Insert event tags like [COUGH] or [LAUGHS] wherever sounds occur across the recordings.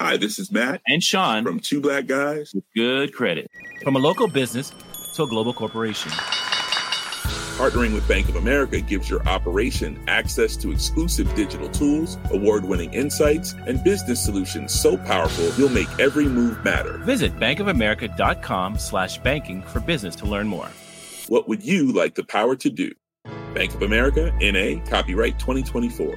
Hi, this is Matt and Sean from Two Black Guys with Good Credit. From a local business to a global corporation. Partnering with Bank of America gives your operation access to exclusive digital tools, award winning insights, and business solutions so powerful you'll make every move matter. Visit bankofamerica.com slash banking for business to learn more. What would you like the power to do? Bank of America, NA, copyright 2024.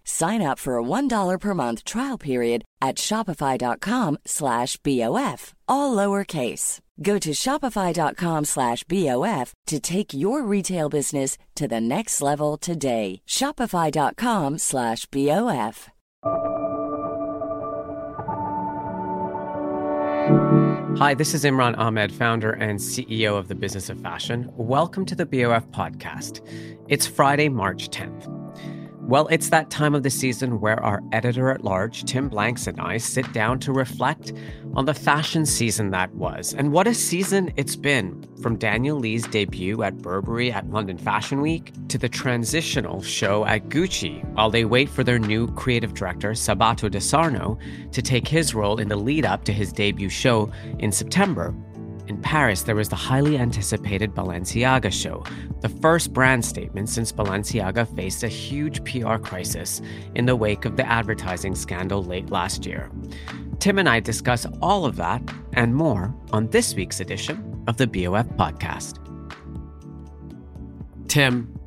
Sign up for a $1 per month trial period at shopify.com slash BOF, all lowercase. Go to shopify.com slash BOF to take your retail business to the next level today. Shopify.com slash BOF. Hi, this is Imran Amed, founder and CEO of the Business of Fashion. Welcome to the BOF podcast. It's Friday, March 10th. Well, it's that time of the season where our editor at large, Tim Blanks, and I sit down to reflect on the fashion season that was. And what a season it's been from Daniel Lee's debut at Burberry at London Fashion Week to the transitional show at Gucci while they wait for their new creative director, Sabato De Sarno, to take his role in the lead up to his debut show in September. In Paris, there was the highly anticipated Balenciaga show, the first brand statement since Balenciaga faced a huge PR crisis in the wake of the advertising scandal late last year. Tim and I discuss all of that and more on this week's edition of the BOF podcast. Tim,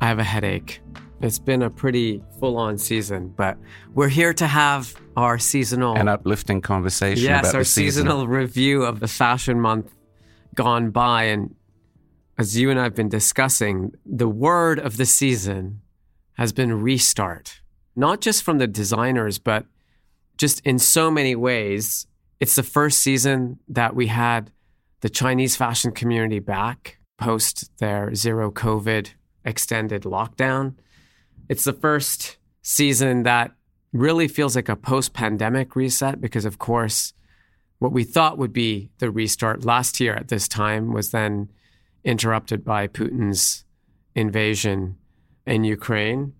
I have a headache. It's been a pretty full on season, but we're here to have our seasonal an uplifting conversation. Yes, about our season. seasonal review of the fashion month gone by. And as you and I have been discussing, the word of the season has been restart, not just from the designers, but just in so many ways. It's the first season that we had the Chinese fashion community back post their zero COVID extended lockdown. It's the first season that really feels like a post pandemic reset because, of course, what we thought would be the restart last year at this time was then interrupted by Putin's invasion in Ukraine.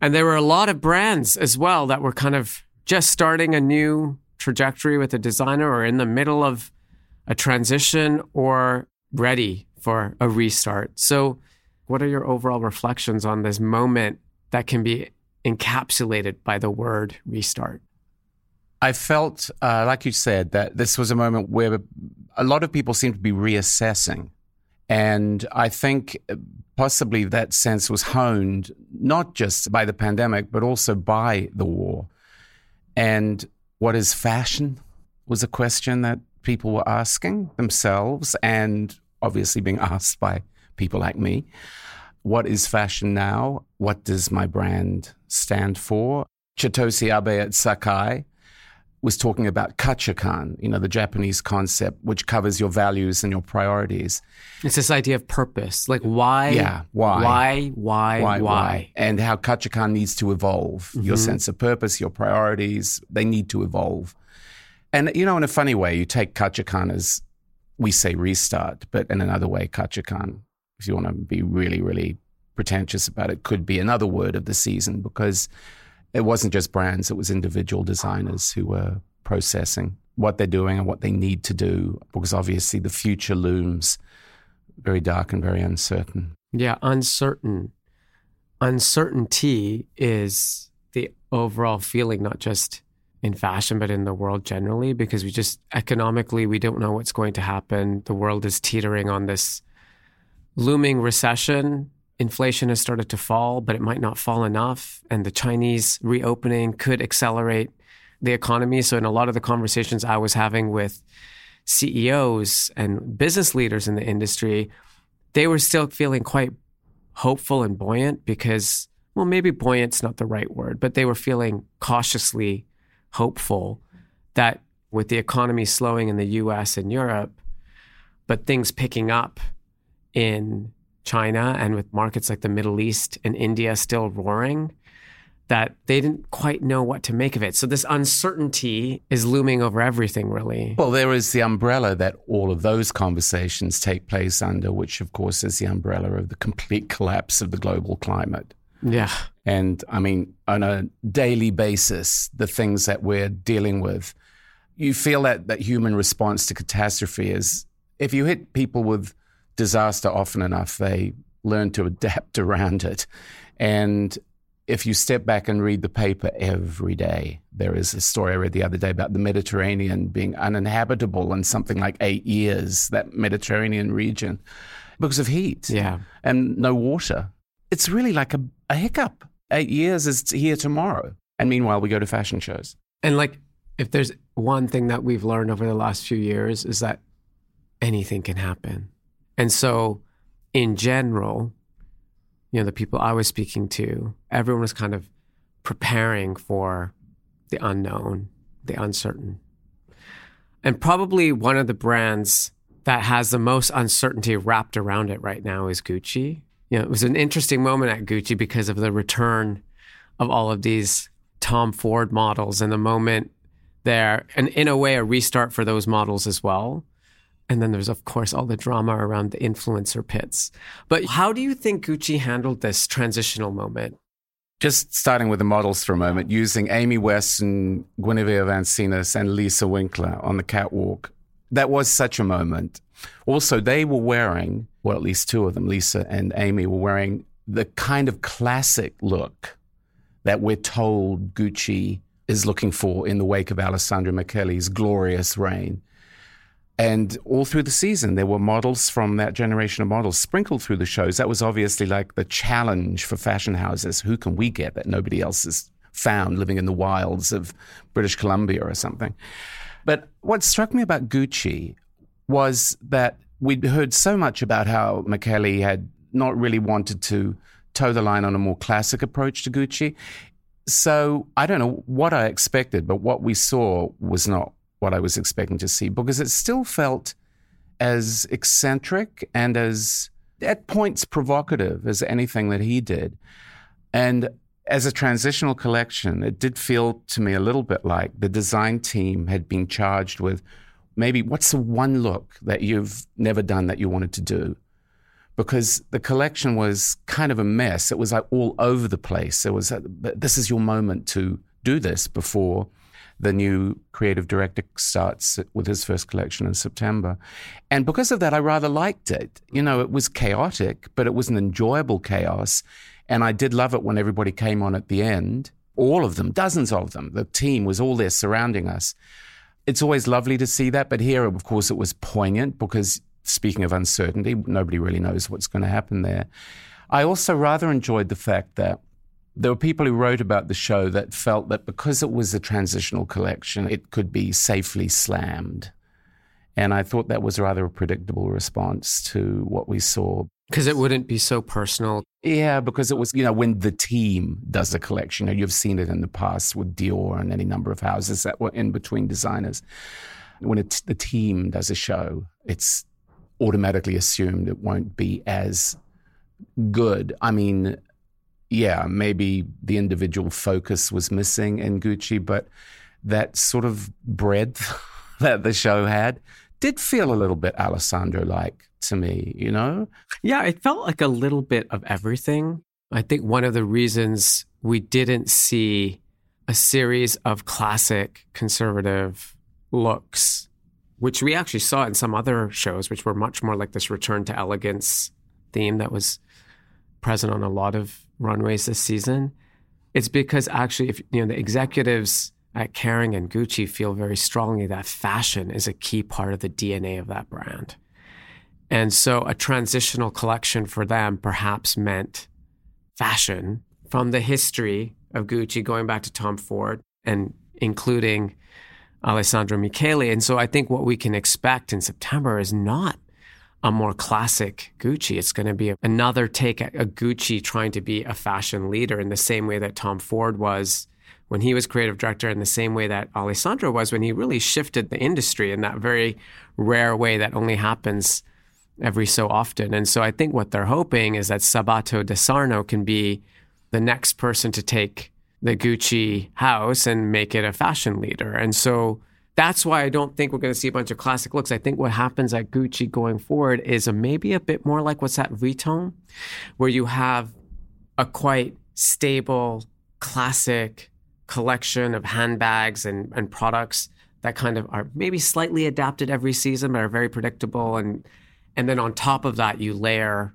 And there were a lot of brands as well that were kind of just starting a new trajectory with a designer or in the middle of a transition or ready for a restart. So, what are your overall reflections on this moment that can be encapsulated by the word restart? I felt, uh, like you said, that this was a moment where a lot of people seemed to be reassessing. And I think possibly that sense was honed not just by the pandemic, but also by the war. And what is fashion was a question that people were asking themselves and obviously being asked by people like me. What is fashion now? What does my brand stand for? Chitose Abe at Sacai was talking about kachikan, you know, the Japanese concept, which covers your values and your priorities. It's this idea of purpose, like why, yeah, why, why, why, why, why, and how kachikan needs to evolve. Mm-hmm. Your sense of purpose, your priorities, they need to evolve. And you know, in a funny way, you take kachikan as we say restart, but in another way, kachikan, if you want to be really, really pretentious about it, could be another word of the season because it wasn't just brands, it was individual designers who were processing what they're doing and what they need to do because obviously the future looms very dark and very uncertain. Yeah, uncertain. Uncertainty is the overall feeling, not just in fashion, but in the world generally, because we just economically, we don't know what's going to happen. The world is teetering on this looming recession inflation has started to fall, but it might not fall enough. And the Chinese reopening could accelerate the economy. So, in a lot of the conversations I was having with CEOs and business leaders in the industry, they were still feeling quite hopeful and buoyant because, well, maybe buoyant's not the right word, but they were feeling cautiously hopeful that with the economy slowing in the US and Europe, but things picking up in China and with markets like the Middle East and India still roaring, that they didn't quite know what to make of it. So this uncertainty is looming over everything, really. Well, there is the umbrella that all of those conversations take place under, which, of course, is the umbrella of the complete collapse of the global climate. Yeah. And I mean, on a daily basis, the things that we're dealing with, you feel that that human response to catastrophe is if you hit people with disaster often enough, they learn to adapt [LAUGHS] around it. And if you step back and read the paper every day, there is a story I read the other day about the Mediterranean being uninhabitable in something like eight years, that Mediterranean region, because of heat yeah. and no water. It's really like a, a hiccup. Eight years is here tomorrow. And meanwhile, we go to fashion shows. And like, if there's one thing that we've learned over the last few years is that anything can happen. And so, in general, you know, the people I was speaking to, everyone was kind of preparing for the unknown, the uncertain. And probably one of the brands that has the most uncertainty wrapped around it right now is Gucci. You know, it was an interesting moment at Gucci because of the return of all of these Tom Ford models and the moment there, and in a way, a restart for those models as well. And then there's, of course, all the drama around the influencer pits. But how do you think Gucci handled this transitional moment? Just starting with the models for a moment, using Amy Wesson, Guinevere Van Seenus, and Liisa Winkler on the catwalk. That was such a moment. Also, they were wearing, well, at least two of them, Lisa and Amy, were wearing the kind of classic look that we're told Gucci is looking for in the wake of Alessandro Michele's glorious reign. And all through the season, there were models from that generation of models sprinkled through the shows. That was obviously like the challenge for fashion houses. Who can we get that nobody else has found living in the wilds of British Columbia or something? But what struck me about Gucci was that we'd heard so much about how Michele had not really wanted to toe the line on a more classic approach to Gucci. So I don't know what I expected, but what we saw was not what I was expecting to see because it still felt as eccentric and as at points provocative as anything that he did. And as a transitional collection, it did feel to me a little bit like the design team had been charged with maybe what's the one look that you've never done that you wanted to do? Because the collection was kind of a mess. It was like all over the place. It was, a, this is your moment to do this before the new creative director starts with his first collection in September. And because of that, I rather liked it. You know, it was chaotic, but it was an enjoyable chaos. And I did love it when everybody came on at the end. All of them, dozens of them. The team was all there surrounding us. It's always lovely to see that. But here, of course, it was poignant because speaking of uncertainty, nobody really knows what's going to happen there. I also rather enjoyed the fact that there were people who wrote about the show that felt that because it was a transitional collection, it could be safely slammed. And I thought that was rather a predictable response to what we saw. Because it wouldn't be so personal. Yeah, because it was, you know, when the team does a collection, you've seen it in the past with Dior and any number of houses that were in between designers. When it, the team does a show, it's automatically assumed it won't be as good. I mean, yeah, maybe the individual focus was missing in Gucci, but that sort of breadth [LAUGHS] that the show had did feel a little bit Alessandro like to me, you know? Yeah, it felt like a little bit of everything. I think one of the reasons we didn't see a series of classic conservative looks, which we actually saw in some other shows, which were much more like this return to elegance theme that was present on a lot of runways this season, it's because actually, if you know the executives at Kering and Gucci feel very strongly that fashion is a key part of the DNA of that brand. And so a transitional collection for them perhaps meant fashion from the history of Gucci going back to Tom Ford and including Alessandro Michele. And so I think what we can expect in September is not a more classic Gucci. It's going to be another take at a Gucci trying to be a fashion leader in the same way that Tom Ford was when he was creative director, in the same way that Alessandro was when he really shifted the industry in that very rare way that only happens every so often. And so I think what they're hoping is that Sabato De Sarno can be the next person to take the Gucci house and make it a fashion leader. And so that's why I don't think we're going to see a bunch of classic looks. I think what happens at Gucci going forward is a, maybe a bit more like what's at Vuitton, where you have a quite stable, classic collection of handbags and, and products that kind of are maybe slightly adapted every season, but are very predictable. And and then on top of that, you layer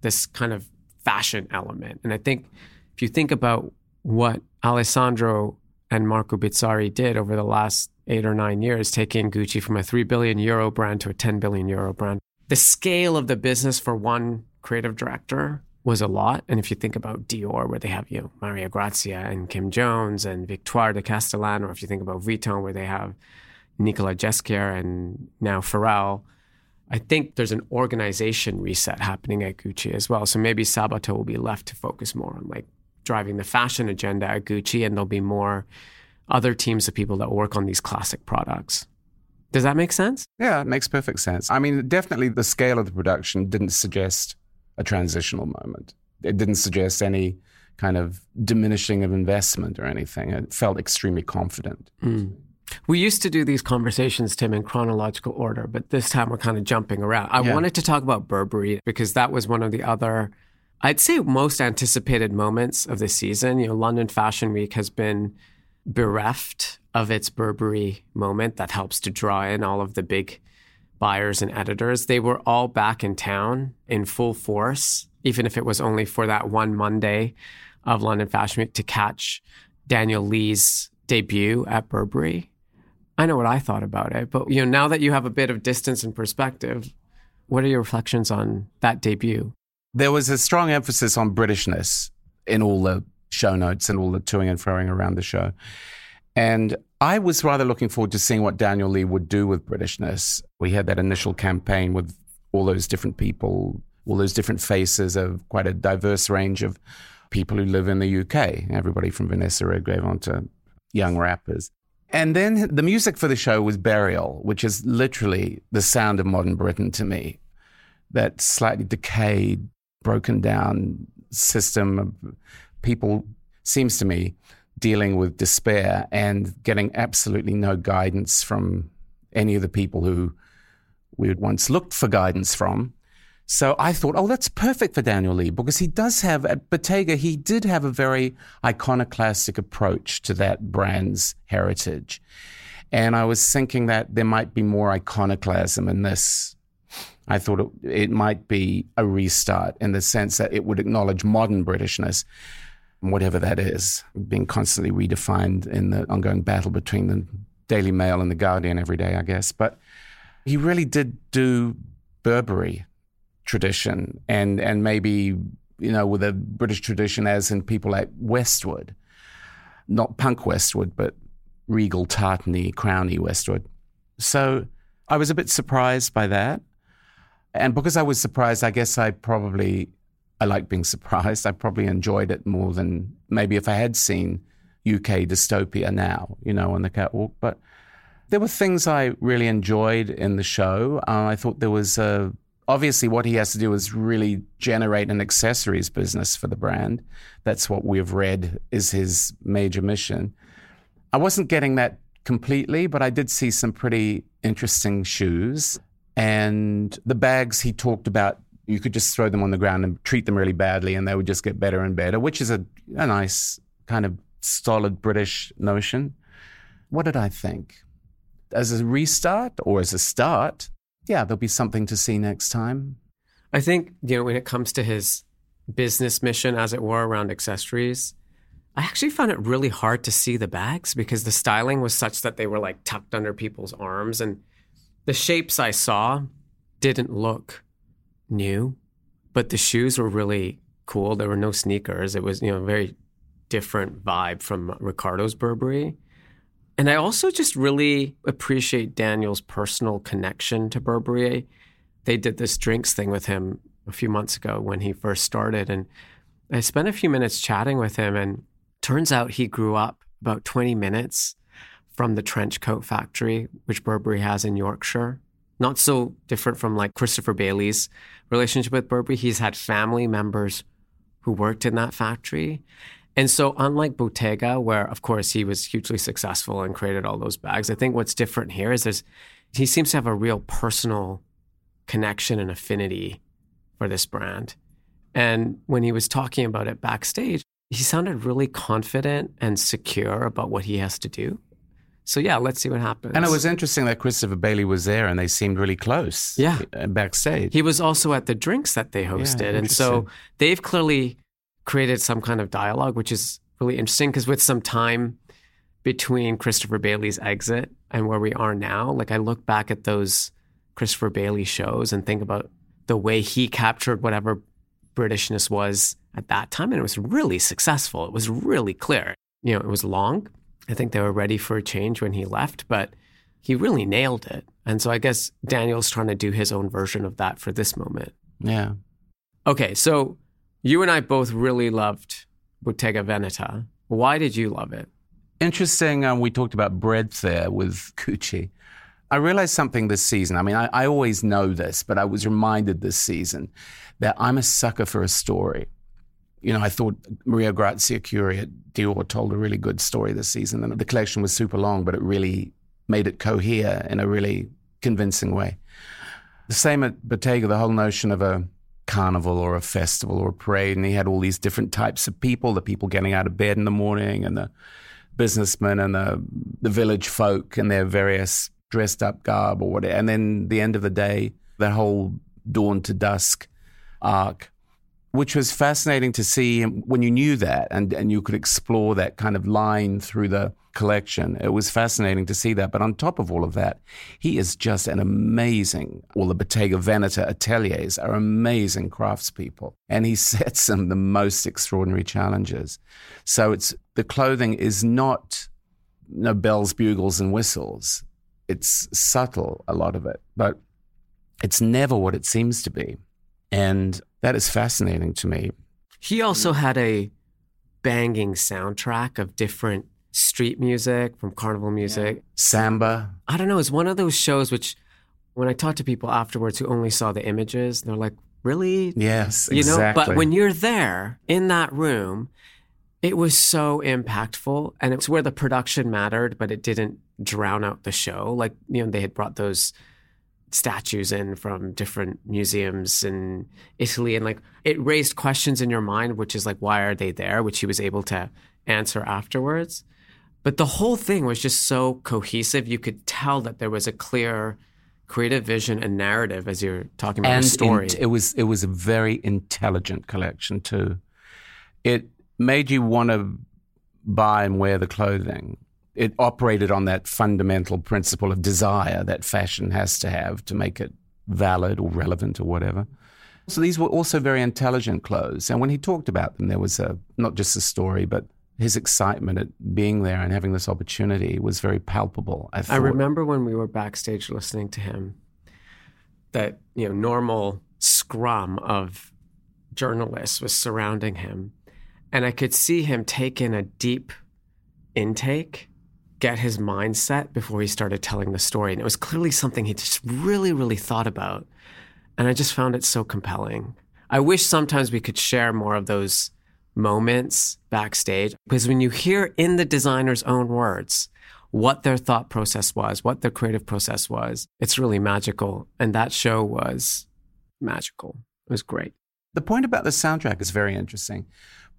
this kind of fashion element. And I think if you think about what Alessandro and Marco Bizzarri did over the last eight or nine years, taking Gucci from a 3 billion euro brand to a 10 billion euro brand. The scale of the business for one creative director was a lot. And if you think about Dior, where they have, you know, Maria Grazia and Kim Jones and Victoire de Castellane, or if you think about Vuitton, where they have Nicolas Ghesquière and now Pharrell, I think there's an organization reset happening at Gucci as well. So maybe Sabato will be left to focus more on like driving the fashion agenda at Gucci, and there'll be more other teams of people that work on these classic products. Does that make sense? Yeah, it makes perfect sense. I mean, definitely the scale of the production didn't suggest a transitional moment. It didn't suggest any kind of diminishing of investment or anything. It felt extremely confident. Mm. We used to do these conversations, Tim, in chronological order, but this time we're kind of jumping around. I yeah. wanted to talk about Burberry because that was one of the other, I'd say, most anticipated moments of the season. You know, London Fashion Week has been bereft of its Burberry moment that helps to draw in all of the big buyers and editors. They were all back in town in full force, even if it was only for that one Monday of London Fashion Week to catch Daniel Lee's debut at Burberry. I know what I thought about it, but you know, now that you have a bit of distance and perspective, what are your reflections on that debut? There was a strong emphasis on Britishness in all the show notes and all the toing and froing around the show. And I was rather looking forward to seeing what Daniel Lee would do with Britishness. We had that initial campaign with all those different people, all those different faces of quite a diverse range of people who live in the UK, everybody from Vanessa Redgrave on to young rappers. And then the music for the show was Burial, which is literally the sound of modern Britain to me. That slightly decayed, broken down system of people seems to me, dealing with despair and getting absolutely no guidance from any of the people who we had once looked for guidance from. So I thought, oh, that's perfect for Daniel Lee because he does have, at Bottega, he did have a very iconoclastic approach to that brand's heritage. And I was thinking that there might be more iconoclasm in this. I thought it, it might be a restart in the sense that it would acknowledge modern Britishness, whatever that is, being constantly redefined in the ongoing battle between the Daily Mail and the Guardian every day, I guess. But he really did do Burberry tradition and and maybe you know with a British tradition as in people like Westwood, not punk Westwood, but regal, tartany, crowny Westwood. So I was a bit surprised by that, and because I was surprised, I guess I probably I like being surprised. I probably enjoyed it more than maybe if I had seen UK dystopia now, you know, on the catwalk, but. There were things I really enjoyed in the show. Uh, I thought there was a obviously what he has to do is really generate an accessories business for the brand. That's what we've read is his major mission. I wasn't getting that completely, but I did see some pretty interesting shoes. And the bags he talked about, you could just throw them on the ground and treat them really badly, and they would just get better and better, which is a, a nice kind of solid British notion. What did I think? As a restart or as a start, yeah, there'll be something to see next time. I think, you know, when it comes to his business mission, as it were, around accessories, I actually found it really hard to see the bags because the styling was such that they were like tucked under people's arms. And the shapes I saw didn't look new, but the shoes were really cool. There were no sneakers. It was, you know, a very different vibe from Riccardo's Burberry. And I also just really appreciate Daniel's personal connection to Burberry. They did this drinks thing with him a few months ago when he first started. And I spent a few minutes chatting with him. And turns out he grew up about 20 minutes from the trench coat factory, which Burberry has in Yorkshire. Not so different from like Christopher Bailey's relationship with Burberry. He's had family members who worked in that factory. And so, unlike Bottega, where of course he was hugely successful and created all those bags, I think what's different here is there's, he seems to have a real personal connection and affinity for this brand. And when he was talking about it backstage, he sounded really confident and secure about what he has to do. So yeah, let's see what happens. And it was interesting that Christopher Bailey was there and they seemed really close. Yeah. Uh, backstage. He was also at the drinks that they hosted. Yeah, and so they've clearly created some kind of dialogue, which is really interesting because with some time between Christopher Bailey's exit and where we are now, like I look back at those Christopher Bailey shows and think about the way he captured whatever Britishness was at that time. And it was really successful. It was really clear. You know, it was long. I think they were ready for a change when he left, but he really nailed it. And so I guess Daniel's trying to do his own version of that for this moment. Yeah. Okay, so you and I both really loved Bottega Veneta. Why did you love it? Interesting. Um, we talked about breadth there with Gucci. I realized something this season. I mean, I, I always know this, but I was reminded this season that I'm a sucker for a story. You know, I thought Maria Grazia Chiuri at Dior told a really good story this season. And the collection was super long, but it really made it cohere in a really convincing way. The same at Bottega, the whole notion of a carnival or a festival or a parade, and he had all these different types of people: the people getting out of bed in the morning, and the businessmen, and the the village folk, and their various dressed up garb or whatever. And then the end of the day, that whole dawn to dusk arc, which was fascinating to see when you knew that, and and you could explore that kind of line through the collection. It was fascinating to see that. But on top of all of that, he is just an amazing, all the Bottega Veneta ateliers are amazing craftspeople. And he [LAUGHS] sets them the most extraordinary challenges. So it's the clothing is not you know, bells, bugles, and whistles. It's subtle, a lot of it, but it's never what it seems to be. And that is fascinating to me. He also had a banging soundtrack of different street music, from carnival music. Yeah. Samba. I don't know. It's one of those shows which, when I talk to people afterwards who only saw the images, they're like, really? Yes, you exactly. know. But when you're there in that room, It was so impactful, and it's where the production mattered, but it didn't drown out the show. Like you know, they had brought those statues in from different museums in Italy, and like it raised questions in your mind, which is like, why are they there? Which he was able to answer afterwards. But the whole thing was just so cohesive. You could tell that there was a clear creative vision and narrative as you're talking about and the story. in- it was it was a very intelligent collection too. It made you want to buy and wear the clothing. It operated on that fundamental principle of desire that fashion has to have to make it valid or relevant or whatever. So these were also very intelligent clothes. And when he talked about them, there was a not just a story, but his excitement at being there and having this opportunity was very palpable. I, I remember when we were backstage listening to him, that you know normal scrum of journalists was surrounding him, and I could see him take in a deep intake, get his mindset before he started telling the story, and it was clearly something he just really, really thought about, and I just found it so compelling. I wish sometimes we could share more of those moments backstage because when you hear in the designer's own words what their thought process was, what their creative process was, it's really magical. And that show was magical. It was great. The point about the soundtrack is very interesting.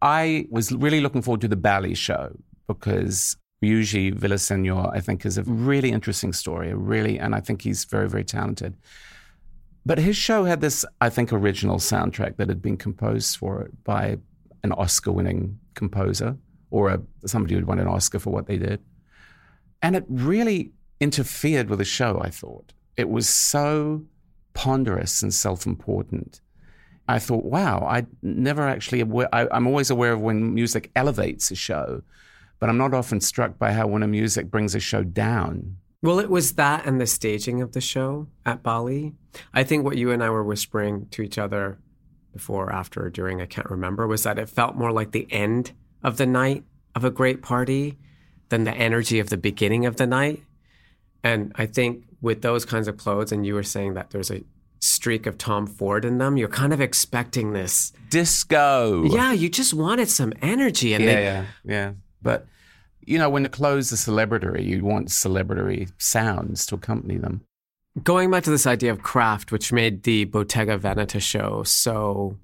I was really looking forward to the Bally show because Rhuigi Villasenor, I think, is a really interesting story. Really, and I think he's very, very talented. But his show had this, I think, original soundtrack that had been composed for it by an Oscar-winning composer or a, somebody who'd won an Oscar for what they did, and it really interfered with the show. I thought it was so ponderous and self-important. I thought, wow, I never actually aware. I, I'm always aware of when music elevates a show, but I'm not often struck by how when a music brings a show down. Well, it was that and the staging of the show at Bally. I think what you and I were whispering to each other before, after, or during, I can't remember, was that it felt more like the end of the night of a great party than the energy of the beginning of the night. And I think with those kinds of clothes, and you were saying that there's a streak of Tom Ford in them, you're kind of expecting this. Disco. Yeah, you just wanted some energy. And yeah, they, yeah, yeah. But you know, when the clothes are celebratory, you want celebratory sounds to accompany them. going back to this idea of craft, which made the Bottega Veneta show so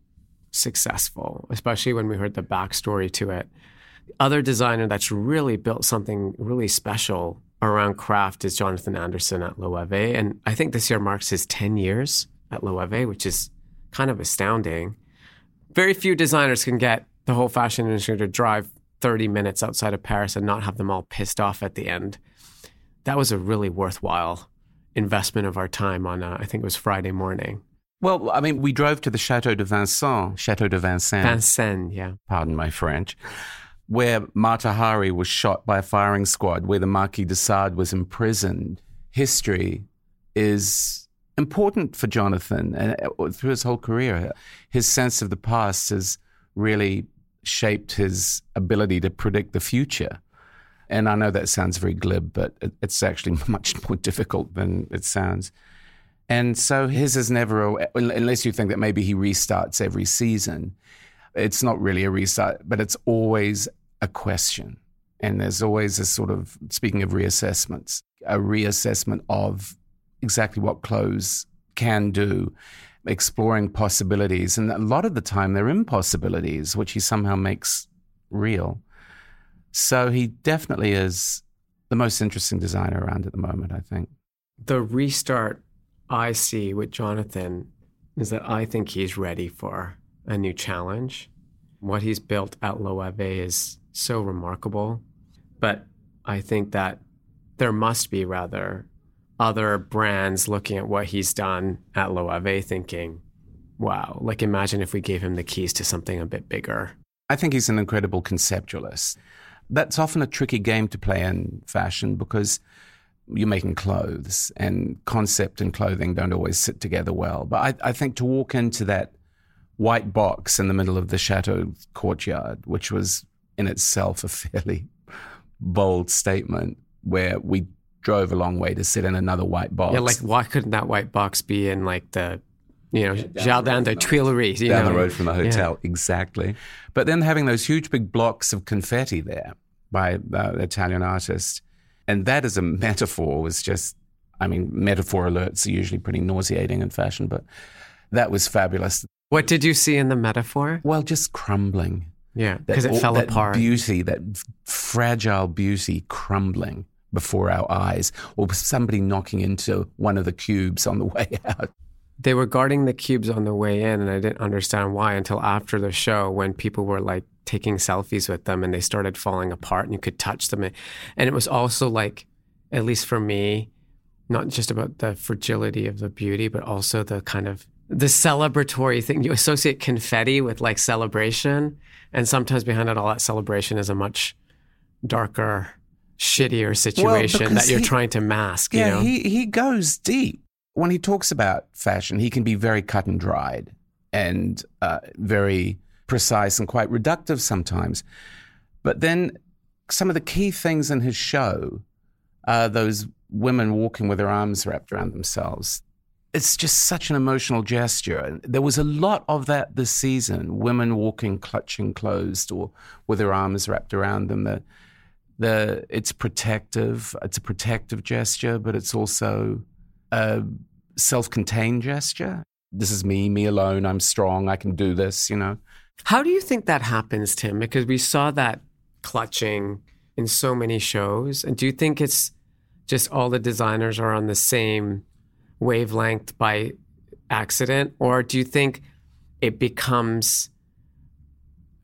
successful, especially when we heard the backstory to it. The other designer that's really built something really special around craft is Jonathan Anderson at Loewe. And I think this year marks his 10 years at Loewe, which is kind of astounding. Very few designers can get the whole fashion industry to drive 30 minutes outside of Paris and not have them all pissed off at the end. That was a really worthwhile investment of our time on, uh, I think it was Friday morning. Well, I mean, we drove to the Chateau de Vincent, Chateau de Vincent, Vincennes, yeah. pardon my French, where Mata Hari was shot by a firing squad, where the Marquis de Sade was imprisoned. History is important for Jonathan and uh, through his whole career. His sense of the past has really shaped his ability to predict the future. And I know that sounds very glib, but it's actually [LAUGHS] much more difficult than it sounds. And so his is never, a, unless you think that maybe he restarts every season. It's not really a restart, but it's always a question. And there's always a sort of, speaking of reassessments, a reassessment of exactly what clothes can do, exploring possibilities. And a lot of the time they're impossibilities, which he somehow makes real. So he definitely is the most interesting designer around at the moment, I think. The restart I see with Jonathan is that I think he's ready for a new challenge. What he's built at Loewe is so remarkable. But I think that there must be rather other brands looking at what he's done at Loewe thinking, wow, like imagine if we gave him the keys to something a bit bigger. I think he's an incredible conceptualist. That's often a tricky game to play in fashion because you're making clothes and concept and clothing don't always sit together well. But I, I think to walk into that white box in the middle of the chateau courtyard, which was in itself a [LAUGHS] fairly bold statement, where we drove a long way to sit in another white box. Yeah, like why couldn't that white box be in like the you know, Jardin de Tuileries. You down know? the road from the hotel, yeah. exactly. But then having those huge big blocks of confetti there by the Italian artist, and that as a metaphor was just, I mean, metaphor alerts are usually pretty nauseating in fashion, but that was fabulous. What did you see in the metaphor? Well, just crumbling. Yeah, because it fell that apart. Beauty, that fragile beauty crumbling before our eyes, or somebody knocking into one of the cubes on the [LAUGHS] way out. They were guarding the cubes on the way in, and I didn't understand why until after the show when people were like taking selfies with them and they started falling apart and you could touch them. And it was also like, at least for me, not just about the fragility of the beauty, but also the kind of the celebratory thing. You associate confetti with like celebration, and sometimes behind it all that celebration is a much darker, shittier situation well, that you're he, trying to mask. Yeah, you know? he he goes deep when he talks about fashion. He can be very cut and dried and uh, very precise and quite reductive sometimes. But then some of the key things in his show are those women walking with their arms wrapped around themselves. It's just such an emotional gesture. There was a lot of that this season women walking clutching closed or with their arms wrapped around them. The, the, it's protective, it's a protective gesture, but it's also a self contained gesture. This is me, me alone. I'm strong. I can do this, you know. How do you think that happens, Tim? Because we saw that clutching in so many shows. And do you think it's just all the designers are on the same wavelength by accident? Or do you think it becomes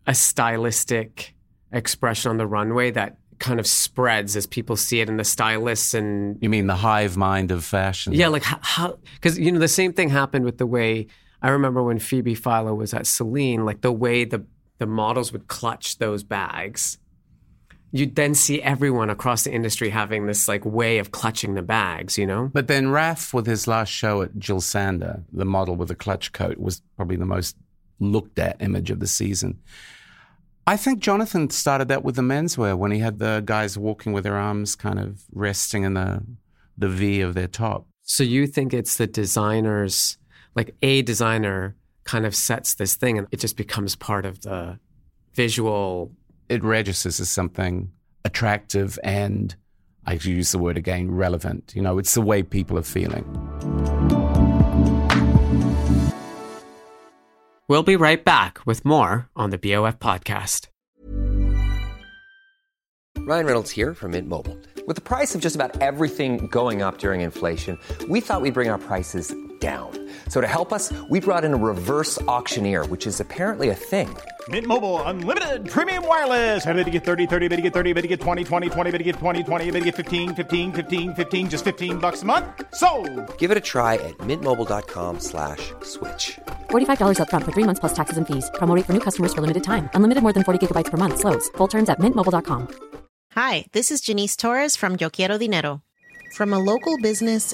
a stylistic expression on the runway that kind of spreads as people see it in the stylists and you mean the hive mind of fashion yeah like how because you know the same thing happened with the way I remember when Phoebe Philo was at Celine, like the way the the models would clutch those bags. You'd then see everyone across the industry having this like way of clutching the bags, you know? But then Raf, with his last show at Jil Sander, the model with the clutch coat, was probably the most looked at image of the season. I think Jonathan started that with the menswear when he had the guys walking with their arms kind of resting in the the V of their top. So you think it's the designers like a designer kind of sets this thing and it just becomes part of the visual. It registers as something attractive and I use the word again, relevant. You know, it's the way people are feeling. We'll be right back with more on the BOF podcast. Ryan Reynolds here from Mint Mobile. With the price of just about everything going up during inflation, we thought we'd bring our prices down. So to help us, we brought in a reverse auctioneer, which is apparently a thing. Mint Mobile unlimited premium wireless. Ready to get 30, 30, bit to get 30, bit to get 20, 20, 20, bit to get 20, 20, bit to get 15, 15, 15, 15 just 15 bucks a month. So, Give it a try at mintmobile.com/switch. slash $45 up front for 3 months plus taxes and fees. Promo rate for new customers for limited time. Unlimited more than 40 gigabytes per month slows. Full terms at mintmobile.com. Hi, this is Janice Torres from Yo Quiero Dinero. From a local business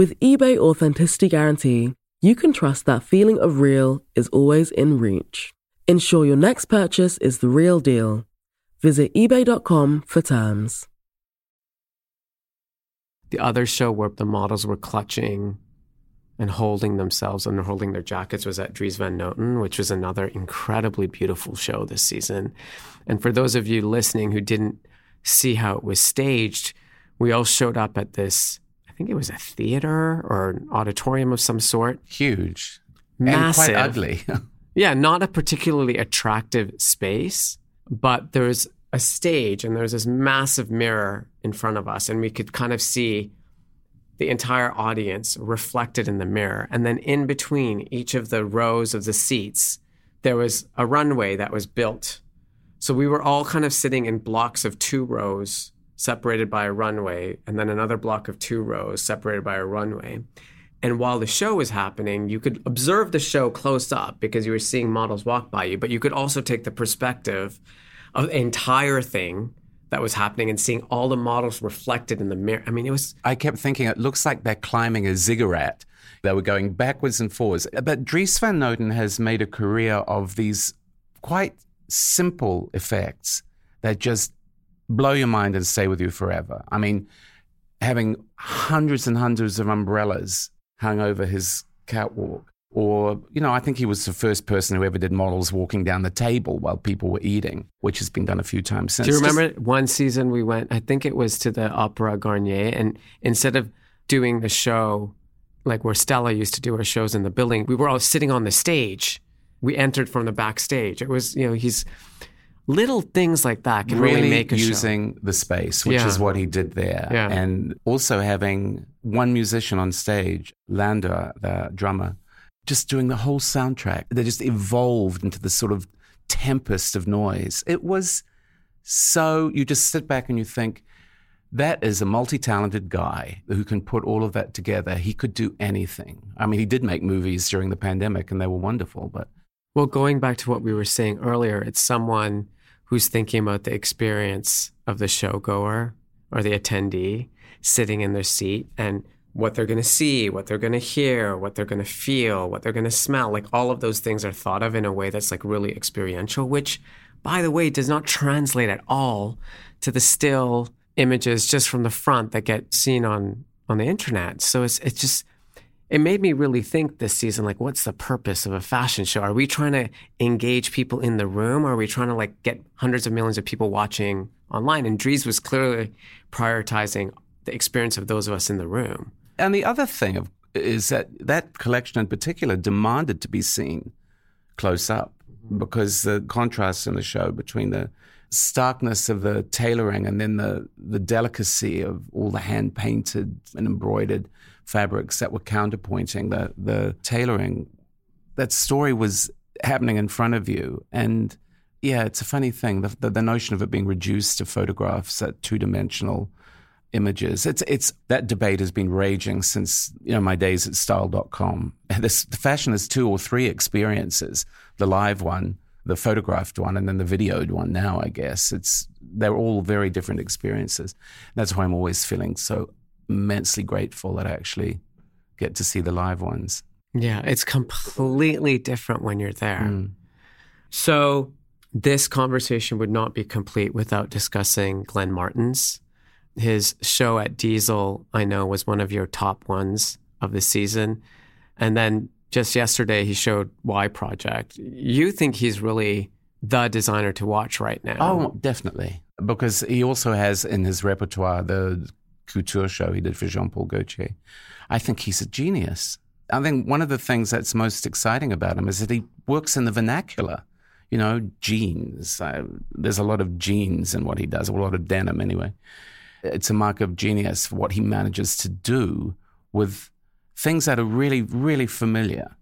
With eBay Authenticity Guarantee, you can trust that feeling of real is always in reach. Ensure your next purchase is the real deal. Visit eBay.com for terms. The other show where the models were clutching and holding themselves and holding their jackets was at Dries Van Noten, which was another incredibly beautiful show this season. And for those of you listening who didn't see how it was staged, we all showed up at this, think it was a theater or an auditorium of some sort. Huge. Massive. And quite ugly. [LAUGHS] yeah, not a particularly attractive space, but there's a stage and there's this massive mirror in front of us, and we could kind of see the entire audience reflected in the mirror. And then in between each of the rows of the seats, there was a runway that was built. So we were all kind of sitting in blocks of two rows separated by a runway, and then another block of two rows separated by a runway. And while the show was happening, you could observe the show close up because you were seeing models walk by you, but you could also take the perspective of the entire thing that was happening and seeing all the models reflected in the mirror. I mean, it was. I kept thinking it looks like they're climbing a ziggurat. They were going backwards and forwards. But Dries Van Noten has made a career of these quite simple effects that just blow your mind and stay with you forever. I mean, having hundreds and hundreds of umbrellas hung over his catwalk or, you know, I think he was the first person who ever did models walking down the table while people were eating, which has been done a few times since. Do you remember Just, one season we went, I think it was to the Opera Garnier, and instead of doing the show like where Stella used to do her shows in the building, we were all sitting on the stage. We entered from the backstage. It was, you know, he's little things like that can really, really make a using show. the space, which yeah. is what he did there, yeah. and also having one musician on stage, Lander, the drummer just doing the whole soundtrack. They just evolved into this sort of tempest of noise. It was so, you just sit back and you think, that is a multi talented guy who can put all of that together. He could do anything. I mean, he did make movies during the pandemic and they were wonderful, but. Well, going back to what we were saying earlier, it's someone who's thinking about the experience of the showgoer or the attendee sitting in their seat and what they're going to see, what they're going to hear, what they're going to feel, what they're going to smell. Like all of those things are thought of in a way that's like really experiential, which, by the way, does not translate at all to the still images just from the front that get seen on on the internet. So it's it's just it made me really think this season like what's the purpose of a fashion show? Are we trying to engage people in the room or are we trying to like get hundreds of millions of people watching online? And Dries was clearly prioritizing the experience of those of us in the room. And the other thing is that that collection in particular demanded to be seen close up because the contrast in the show between the starkness of the tailoring and then the, the delicacy of all the hand painted and embroidered fabrics that were counterpointing the, the tailoring. That story was happening in front of you. And yeah, it's a funny thing the, the, the notion of it being reduced to photographs at two dimensional images. It's it's that debate has been raging since you know my days at style.com. [LAUGHS] This the fashion is two or three experiences. The live one, the photographed one, and then the videoed one now, I guess. It's they're all very different experiences. That's why I'm always feeling so immensely grateful that I actually get to see the live ones. Yeah, it's completely different when you're there. Mm. So this conversation would not be complete without discussing Glenn Martens. his show at Diesel, I know, was one of your top ones of the season. And then just yesterday, he showed Y Project. You think he's really the designer to watch right now? Oh, definitely. Because he also has in his repertoire the couture show he did for Jean Paul Gaultier. I think he's a genius. I think one of the things that's most exciting about him is that he works in the vernacular. You know, jeans. Uh, there's a lot of jeans in what he does, a lot of denim anyway. It's a mark of genius what he manages to do with things that are really, really familiar.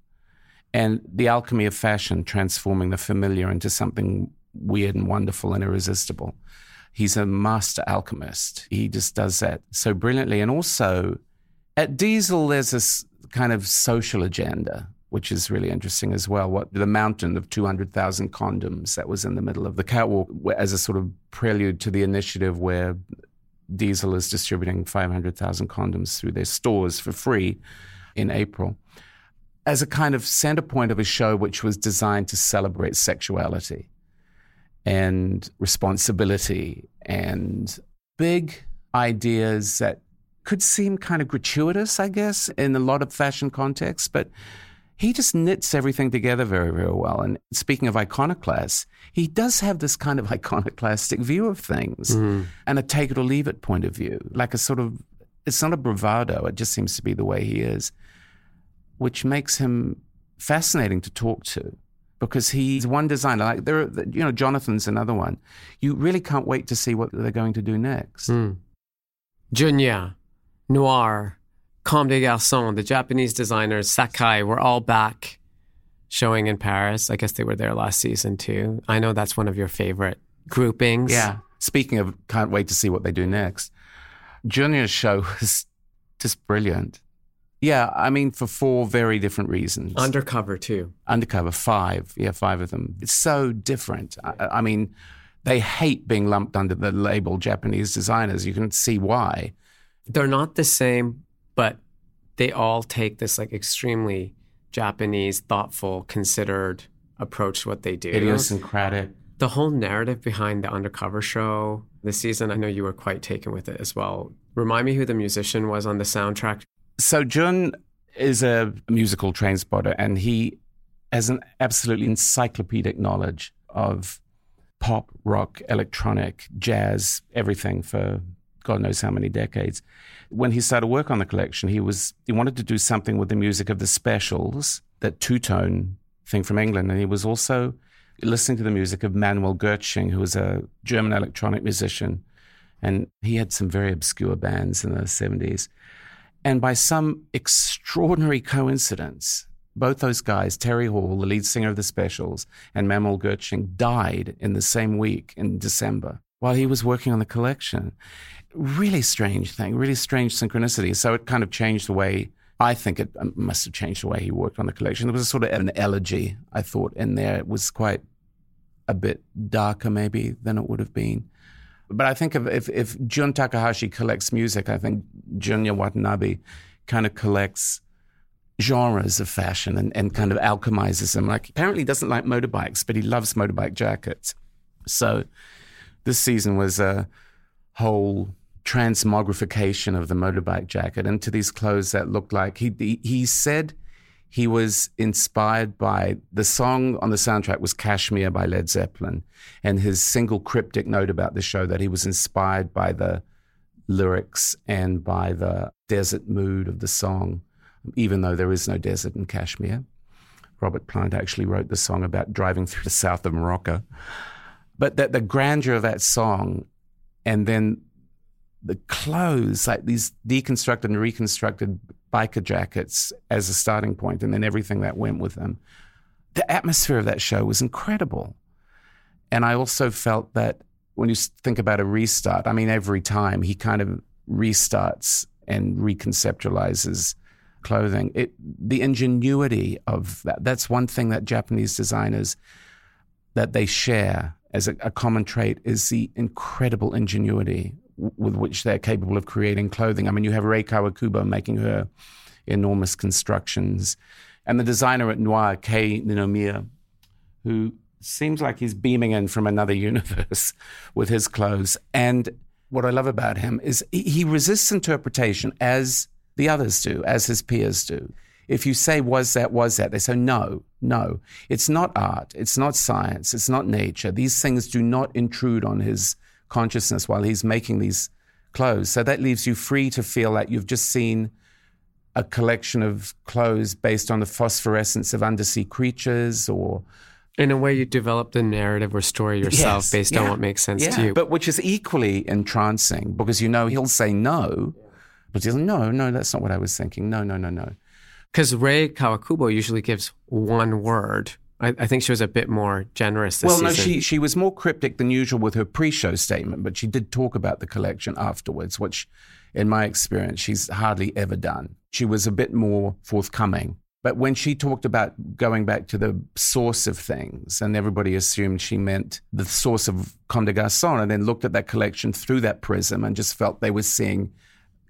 And the alchemy of fashion, transforming the familiar into something weird and wonderful and irresistible. He's a master alchemist. He just does that so brilliantly. And also, at Diesel, there's this kind of social agenda, which is really interesting as well. What the mountain of 200,000 condoms that was in the middle of the catwalk as a sort of prelude to the initiative where Diesel is distributing 500,000 condoms through their stores for free in April as a kind of center point of a show which was designed to celebrate sexuality and responsibility and big ideas that could seem kind of gratuitous, I guess, in a lot of fashion contexts, but he just knits everything together very, very well. And speaking of iconoclasts, he does have this kind of [LAUGHS] iconoclastic view of things mm. and a take it or leave it point of view, like a sort of, it's not a bravado, it just seems to be the way he is, which makes him fascinating to talk to because he's one designer. Like there, are, you know, Jonathan's another one. You really can't wait to see what they're going to do next. Mm. Junya, Noir, Comme des Garçons, the Japanese designers, Sacai, were all back showing in Paris. I guess they were there last season too. I know that's one of your favorite groupings. Yeah. Speaking of, can't wait to see what they do next. Junya's show [LAUGHS] was just brilliant. Yeah, I mean, for four very different reasons. Undercover, too. Undercover, five. Yeah, five of them. It's so different. I, I, mean, they hate being lumped under the label Japanese designers. You can see why. They're not the same, but they all take this like extremely Japanese, thoughtful, considered approach to what they do. Idiosyncratic. The whole narrative behind the Undercover show this season, I know you were quite taken with it as well. Remind me who the musician was on the soundtrack. So Jun is a musical train spotter, and he has an absolutely encyclopedic knowledge of pop, rock, electronic, jazz, everything for God knows how many decades. When he started work on the collection, he was he wanted to do something with the music of the Specials, that two tone thing from England, and he was also listening to the music of Manuel Goetsching, who was a German electronic musician, and he had some very obscure bands in the seventies. And by some extraordinary coincidence, both those guys, Terry Hall, the lead singer of the Specials, and Manuel Goetsching, died in the same week in December while he was working on the collection. Really strange thing, really strange synchronicity. So it kind of changed the way I think it um, must have changed the way he worked on the collection. There was a sort of an elegy, I thought, in there. It was quite a bit darker, maybe, than it would have been. But I think if, if, Jun Takahashi collects music, I think Junya Watanabe kind of collects genres of fashion and, and kind of alchemizes them. Like, apparently, he doesn't like motorbikes, but he loves motorbike jackets. So, this season was a whole transmogrification of the motorbike jacket into these clothes that looked like he, he, he said he was inspired by the song on the soundtrack was Kashmir by Led Zeppelin. And his single cryptic note about the show that he was inspired by the lyrics and by the desert mood of the song, even though there is no desert in Kashmir. Robert Plant actually wrote the song about driving through the south of Morocco. But that the grandeur of that song and then the clothes, like these deconstructed and reconstructed biker jackets as a starting point, and then everything that went with them. The atmosphere of that show was incredible. And I also felt that when you think about a restart, I mean, every time he kind of restarts and reconceptualizes clothing. It, the ingenuity of that, that's one thing that Japanese designers that they share as a, a common trait is the incredible ingenuity with which they're capable of creating clothing. I mean, you have Rei Kawakubo making her enormous constructions, and the designer at Noir, Kei Ninomiya, who seems like he's beaming in from another [LAUGHS] universe with his clothes. And what I love about him is he resists interpretation as the others do, as his peers do. If you say, was that, was that, they say, no, no. It's not art. It's not science. It's not nature. These things do not intrude on his consciousness while he's making these clothes. So that leaves you free to feel like you've just seen a collection of clothes based on the phosphorescence of undersea creatures or in a way you develop the narrative or story yourself Yes, based yeah, on what makes sense yeah, to you. But which is equally entrancing because you know he'll say no, but he'll no, no, that's not what I was thinking. No, no, no, no. Because Rei Kawakubo usually gives one word. I, I think she was a bit more generous this well, no, season. she she was more cryptic than usual with her pre-show statement, but she did talk about the collection afterwards, which, in my experience, she's hardly ever done. She was a bit more forthcoming. But when she talked about going back to the source of things, and everybody assumed she meant the source of Comme des Garçons, and then looked at that collection through that prism and just felt they were seeing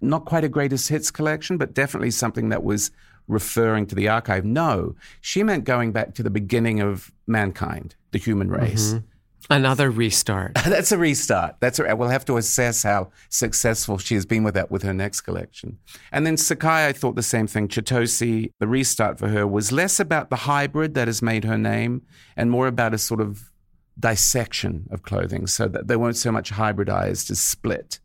not quite a greatest hits collection, but definitely something that was referring to the archive. No, she meant going back to the beginning of mankind, the human race. Mhm. Another restart. [LAUGHS] That's a restart. That's a, we'll have to assess how successful she has been with that with her next collection. And then Sacai, I thought the same thing. Chitose, the restart for her was less about the hybrid that has made her name and more about a sort of dissection of clothing so that they weren't so much hybridized as split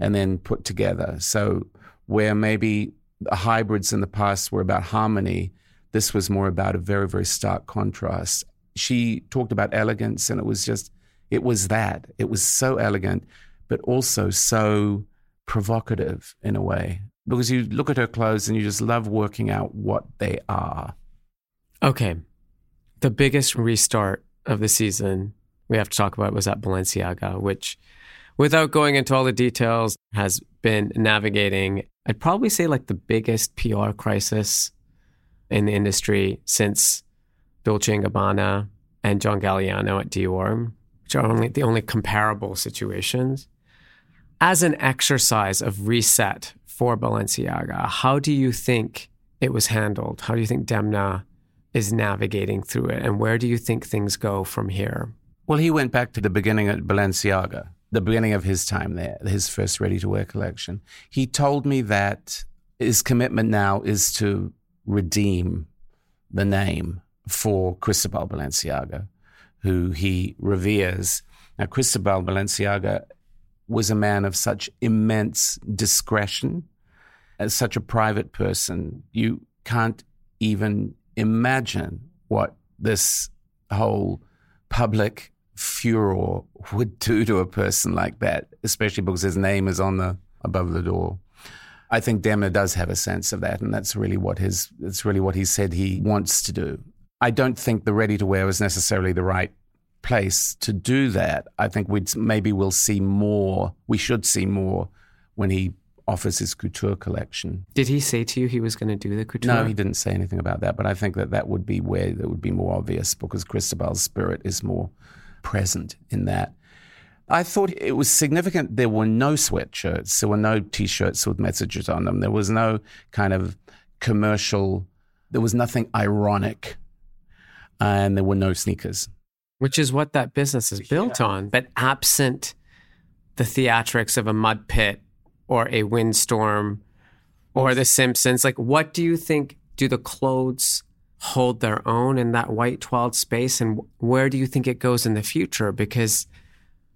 and then put together. So where maybe the hybrids in the past were about harmony, this was more about a very, very stark contrast. She talked about elegance, and it was just, it was that. It was so elegant, but also so provocative in a way. Because you look at her clothes and you just love working out what they are. Okay. The biggest restart of the season we have to talk about was at Balenciaga, which, without going into all the details, has been navigating, I'd probably say, like the biggest PR crisis in the industry since Dolce & Gabbana and John Galliano at Dior, which are only the only comparable situations. As an exercise of reset for Balenciaga, how do you think it was handled? How do you think Demna is navigating through it? And where do you think things go from here? Well, he went back to the beginning at Balenciaga, the beginning of his time there, his first ready to wear collection. He told me that his commitment now is to redeem the name for Cristobal Balenciaga, who he reveres. Now, Cristobal Balenciaga was a man of such immense discretion, as such a private person. You can't even imagine what this whole public furor would [LAUGHS] do to a person like that, especially because his name is on the above the door. I think Demna does have a sense of that, and that's really what his that's really what he said he wants to do. I don't think the ready to wear is necessarily the right place to do that. I think we'd maybe we'll see more. We should see more when he offers his couture collection. Did he say to you he was going to do the couture? No, he didn't say anything about that, but I think that that would be where it would be more obvious because Cristobal's spirit is more present in that. I thought it was significant there were no sweatshirts, there were no t shirts with messages on them, there was no kind of commercial, there was nothing ironic, and there were no sneakers. Which is what that business is built on. But absent the theatrics of a mud pit or a windstorm or The Simpsons, like what do you think? Do the clothes hold their own in that white twiled space? And where do you think it goes in the future? Because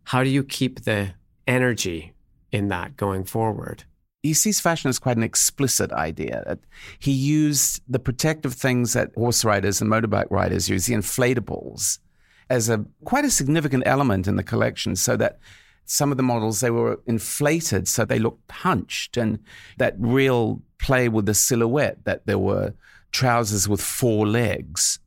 how do you keep the energy in that going forward? He sees fashion as quite an explicit idea. He used the protective things that horse riders and motorbike riders use, the inflatables, as a quite a significant element in the collection, so that some of the models they were inflated so they looked hunched and that real play with the silhouette that there were trousers with four legs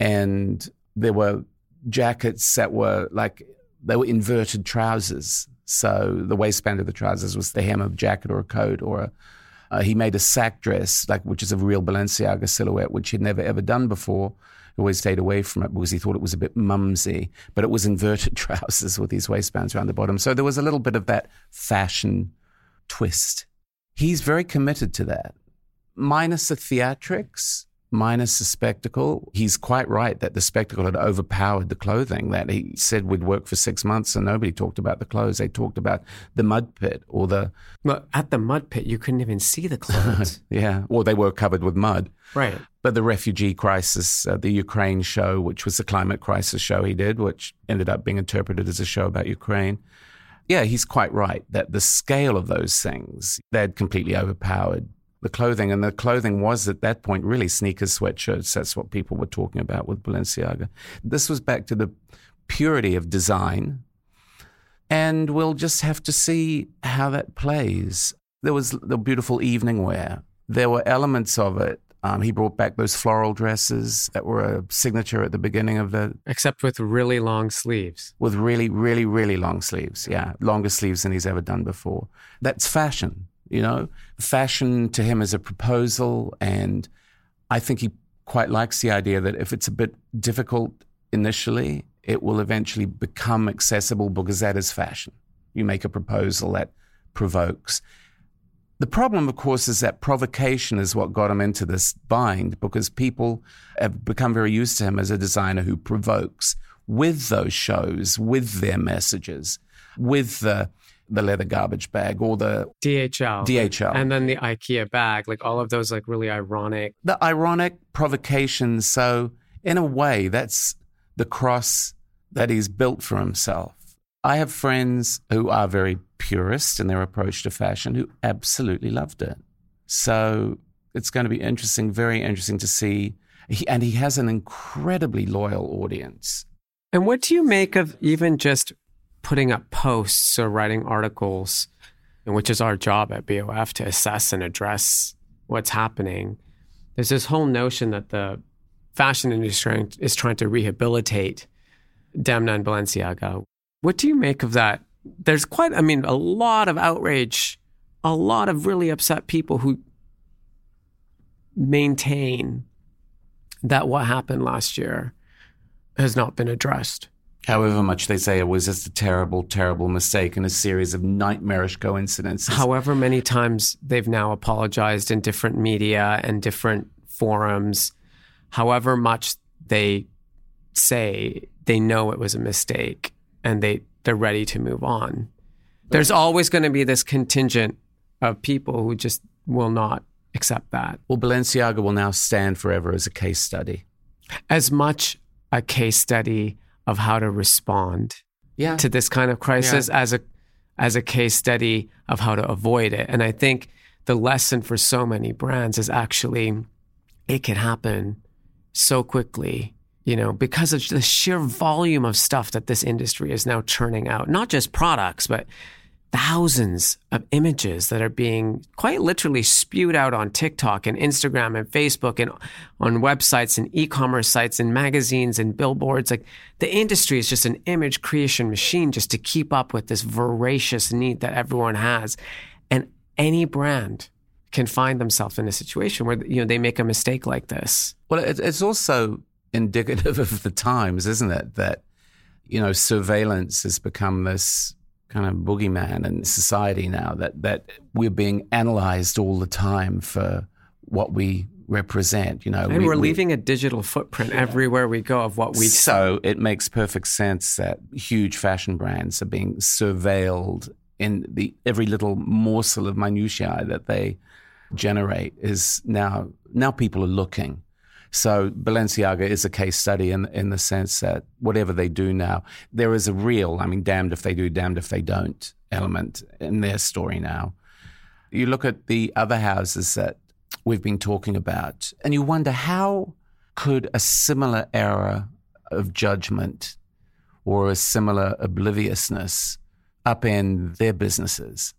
and there were jackets that were like they were inverted trousers so the waistband of the trousers was the hem of a jacket or a coat or a, uh, he made a sack dress like which is a real Balenciaga silhouette which he'd never ever done before always stayed away from it because he thought it was a bit mumsy, but it was inverted [LAUGHS] trousers with these waistbands around the bottom. So there was a little bit of that fashion twist. He's very committed to that. Minus the theatrics, minus the spectacle, he's quite right that the spectacle had overpowered the clothing. That he said would work for six months and nobody talked about the clothes. They talked about the mud pit or the. Well, at the mud pit, you couldn't even see the clothes. [LAUGHS] yeah. Or they were covered with mud. Right. But the refugee crisis, uh, the Ukraine show, which was the climate crisis show he did, which ended up being interpreted as a show about Ukraine. yeah, he's quite right that the scale of those things, they'd completely overpowered the clothing. And the clothing was at that point really sneakers, sweatshirts. That's what people were talking about with Balenciaga. This was back to the purity of design. And we'll just have to see how that plays. There was the beautiful evening wear. There were elements of it um, he brought back those floral dresses that were a signature at the beginning of the. Except with really long sleeves. With really, really, really long sleeves. Yeah, longer sleeves than he's ever done before. That's fashion, you know? Fashion to him is a proposal. And I think he quite likes the idea that if it's a bit difficult initially, it will eventually become accessible because that is fashion. You make a proposal that provokes. The problem, of course, is that provocation is what got him into this bind because people have become very used to him as a designer who provokes with those shows, with their messages, with the the leather garbage bag or the DHL. DHL. And then the IKEA bag, like all of those like really ironic. The ironic provocations. So in a way, that's the cross that he's built for himself. I have friends who are very purist in their approach to fashion who absolutely loved it. So it's going to be interesting, very interesting to see. He, and he has an incredibly loyal audience. And what do you make of even just putting up posts or writing articles, which is our job at BOF to assess and address what's happening? There's this whole notion that the fashion industry is trying to rehabilitate Demna and Balenciaga, what do you make of that? There's quite, I mean, a lot of outrage, a lot of really upset people who maintain that what happened last year has not been addressed. However much they say it was just a terrible, terrible mistake and a series of nightmarish coincidences. However many times they've now apologized in different media and different forums, however much they say they know it was a mistake and they they're ready to move on. There's always going to be this contingent of people who just will not accept that. Well, Balenciaga will now stand forever as a case study. As much a case study of how to respond yeah. to this kind of crisis yeah. as a as a case study of how to avoid it. And I think the lesson for so many brands is actually it can happen so quickly you know, because of the sheer volume of stuff that this industry is now churning out, not just products, but thousands of images that are being quite literally spewed out on TikTok and Instagram and Facebook and on websites and e-commerce sites and magazines and billboards. Like the industry is just an image creation machine just to keep up with this voracious need that everyone has. And any brand can find themselves in a situation where you know they make a mistake like this. Well, it's also indicative [LAUGHS] of the times, isn't it? That, you know, surveillance has become this kind of boogeyman in society now, that, that we're being analyzed all the time for what we represent. You know, and we, are leaving a digital footprint yeah. everywhere we go of what we. So it makes perfect sense that huge fashion brands are being surveilled in the every little morsel of minutiae that they generate is now now people are looking so Balenciaga is a case study in in the sense that whatever they do now, there is a real, I mean, damned if they do, damned if they don't element in their story now. You look at the other houses that we've been talking about, and you wonder how could a similar error of judgment or a similar obliviousness upend their businesses.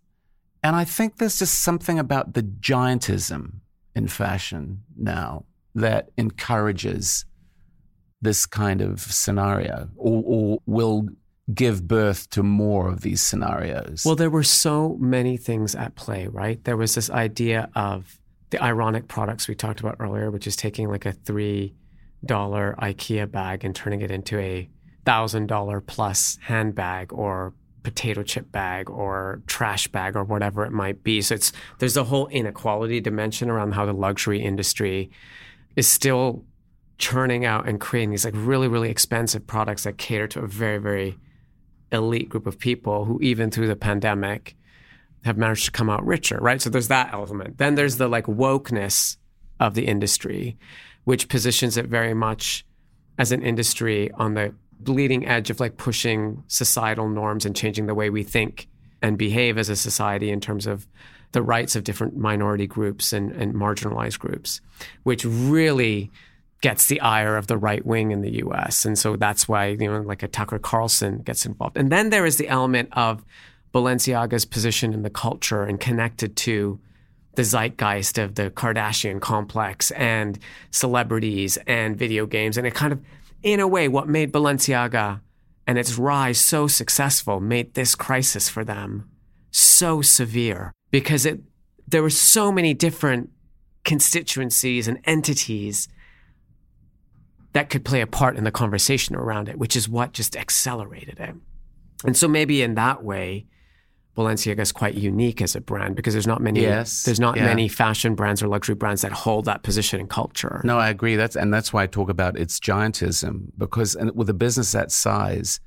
And I think there's just something about the giantism in fashion now that encourages this kind of scenario or, or will give birth to more of these scenarios. Well, there were so many things at play, right? There was this idea of the ironic products we talked about earlier, which is taking like a $3 IKEA bag and turning it into a $1,000 plus handbag or potato chip bag or trash bag or whatever it might be. So it's there's a whole inequality dimension around how the luxury industry is still churning out and creating these like really really expensive products that cater to a very very elite group of people who even through the pandemic have managed to come out richer right? So there's that element. Then there's the like wokeness of the industry which positions it very much as an industry on the bleeding edge of like pushing societal norms and changing the way we think and behave as a society in terms of the rights of different minority groups and, and marginalized groups, which really gets the ire of the right wing in the US. And so that's why, you know, like a Tucker Carlson gets involved. And then there is the element of Balenciaga's position in the culture and connected to the zeitgeist of the Kardashian complex and celebrities and video games. And it kind of, in a way, what made Balenciaga and its rise so successful made this crisis for them so severe because it, there were so many different constituencies and entities that could play a part in the conversation around it, which is what just accelerated it. And so maybe in that way, Balenciaga is quite unique as a brand because there's not many yes, there's not yeah. many fashion brands or luxury brands that hold that position in culture. No, I agree. That's and that's why I talk about its giantism because and with a business that size,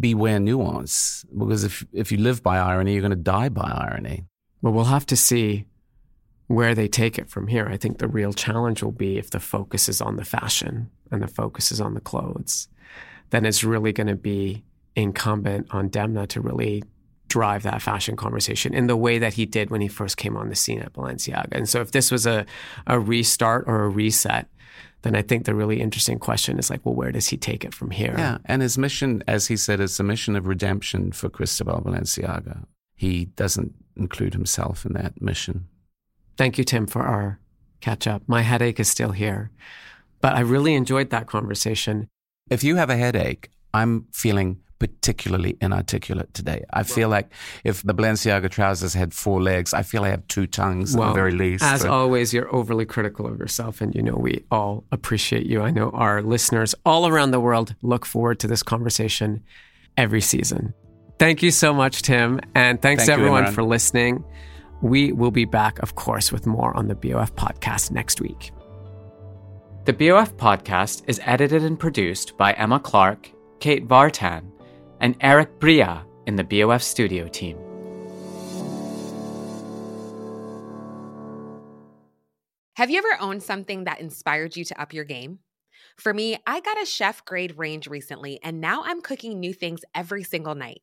beware nuance because if if you live by irony, you're going to die by irony. Well, we'll have to see where they take it from here. I think the real challenge will be if the focus is on the fashion and the focus is on the clothes, then it's really going to be incumbent on Demna to really drive that fashion conversation in the way that he did when he first came on the scene at Balenciaga. And so if this was a, a restart or a reset, then I think the really interesting question is like, well, where does he take it from here? Yeah. And his mission, as he said, is a mission of redemption for Cristobal Balenciaga. He doesn't include himself in that mission. Thank you, Tim, for our catch up. My headache is still here, but I really enjoyed that conversation. If you have a headache, I'm feeling particularly inarticulate today. I feel like if the Balenciaga trousers had four legs, I feel I have two tongues well, at the very least. As always, you're overly critical of yourself, and you know we all appreciate you. I know our listeners all around the world look forward to this conversation every season. Thank you so much, Tim, and thanks Thank to everyone you, for listening. We will be back, of course, with more on the BOF podcast next week. The BOF podcast is edited and produced by Emma Clark, Kate Vartan, and Eric Bria in the BOF studio team. Have you ever owned something that inspired you to up your game? For me, I got a chef grade range recently, and now I'm cooking new things every single night.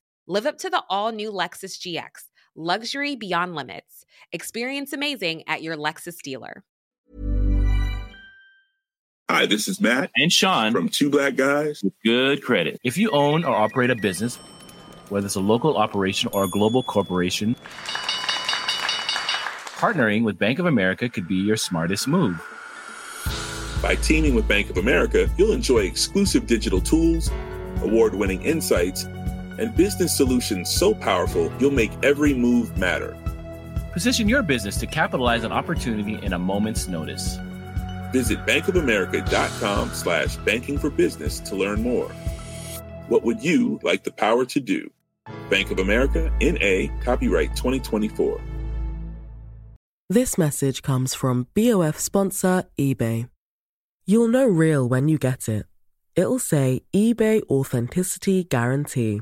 Live up to the all new Lexus GX Luxury beyond limits. Experience amazing at your Lexus dealer. Hi, this is Matt and Sean from Two Black Guys with Good Credit. If you own or operate a business, whether it's a local operation or a global corporation, partnering with Bank of America could be your smartest move. By teaming with Bank of America, you'll enjoy exclusive digital tools, award winning insights, and business solutions so powerful you'll make every move matter. Position your business to capitalize on opportunity in a moment's notice. Visit bankofamerica.com slash banking for business to learn more. What would you like the power to do? Bank of America, N.A., copyright 2024. This message comes from BOF sponsor eBay. You'll know real when you get it. It'll say eBay Authenticity Guarantee.